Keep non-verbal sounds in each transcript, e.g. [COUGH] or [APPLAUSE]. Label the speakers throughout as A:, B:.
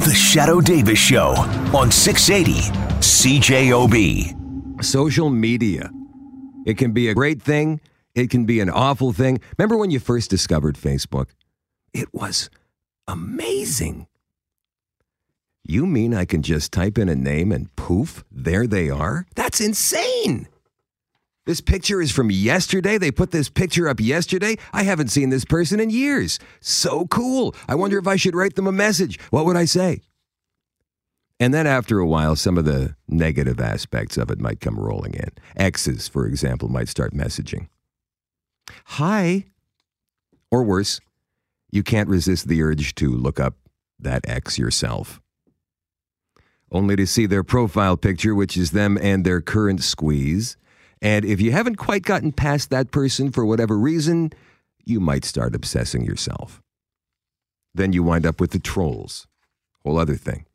A: The Shadoe Davis Show on 680 CJOB.
B: Social media. It can be a great thing, it can be an awful thing. Remember when you first discovered Facebook? It was amazing. You mean I can just type in a name and poof, there they are? That's insane. This picture is from yesterday. They put this picture up yesterday. I haven't seen this person in years. So cool. I wonder if I should write them a message. What would I say? And then after a while, some of the negative aspects of it might come rolling in. Exes, for example, might start messaging. Hi. Or worse, you can't resist the urge to look up that ex yourself. Only to see their profile picture, which is them and their current squeeze. And if you haven't quite gotten past that person for whatever reason, you might start obsessing yourself. Then you wind up with the trolls. Whole other thing.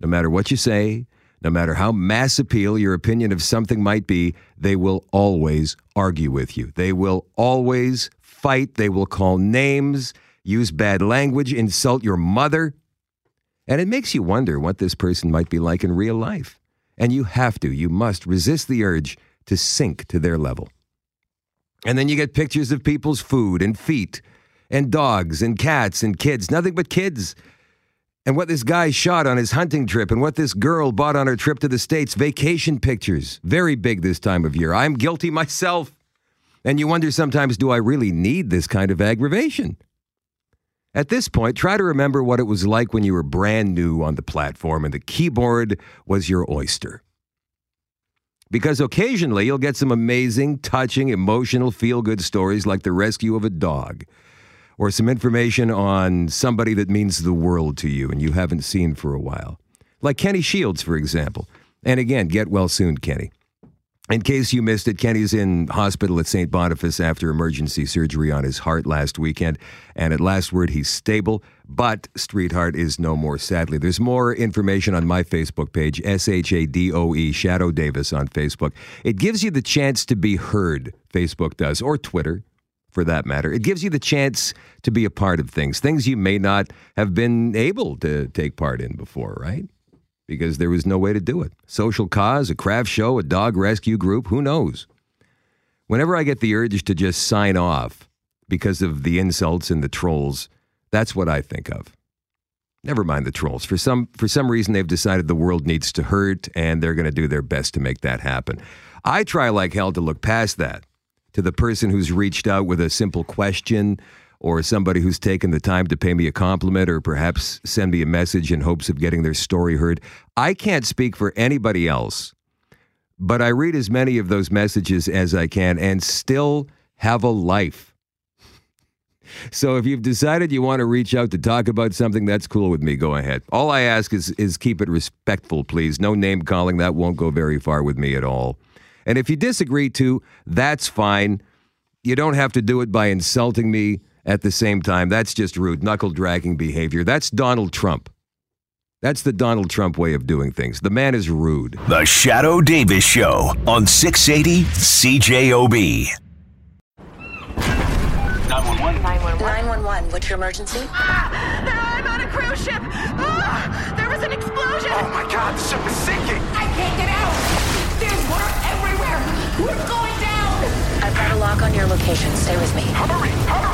B: No matter what you say, no matter how mass appeal your opinion of something might be, they will always argue with you. They will always fight. They will call names, use bad language, insult your mother. And it makes you wonder what this person might be like in real life. And you have to, you must resist the urge to sink to their level. And then you get pictures of people's food and feet and dogs and cats and kids, nothing but kids. And what this guy shot on his hunting trip and what this girl bought on her trip to the States, vacation pictures, very big this time of year. I'm guilty myself. And you wonder sometimes, do I really need this kind of aggravation? At this point, try to remember what it was like when you were brand new on the platform and the keyboard was your oyster. Because occasionally you'll get some amazing, touching, emotional, feel good stories like the rescue of a dog, or some information on somebody that means the world to you and you haven't seen for a while. Like Kenny Shields, for example. And again, get well soon, Kenny. In case you missed it, Kenny's in hospital at St. Boniface after emergency surgery on his heart last weekend. And at last word, he's stable, but Streetheart is no more, sadly. There's more information on my Facebook page, S H A D O E, Shadoe Davis on Facebook. It gives you the chance to be heard, Facebook does, or Twitter for that matter. It gives you the chance to be a part of things, things you may not have been able to take part in before, right? Because there was no way to do it. Social cause, a craft show, a dog rescue group, who knows? Whenever I get the urge to just sign off because of the insults and the trolls, that's what I think of. Never mind the trolls. For some for some reason they've decided the world needs to hurt and they're going to do their best to make that happen. I try like hell to look past that to the person who's reached out with a simple question or somebody who's taken the time to pay me a compliment or perhaps send me a message in hopes of getting their story heard. I can't speak for anybody else, but I read as many of those messages as I can and still have a life. [LAUGHS] So if you've decided you want to reach out to talk about something, that's cool with me. Go ahead. All I ask is is keep it respectful, please. No name calling. That won't go very far with me at all. And if you disagree too, that's fine. You don't have to do it by insulting me at the same time. That's just rude, knuckle dragging behavior. That's Donald Trump. That's the Donald Trump way of doing things. The man is rude.
A: The Shadoe Davis Show on 680 CJOB.
C: 911.
D: 911, what's your emergency?
E: Ah, I'm on a cruise ship. Ah, there was an explosion.
C: Oh my god, the ship is sinking.
E: I can't get out. There's water everywhere. We're going down.
D: I've got a lock on your location. Stay with me.
C: Hurry, hurry.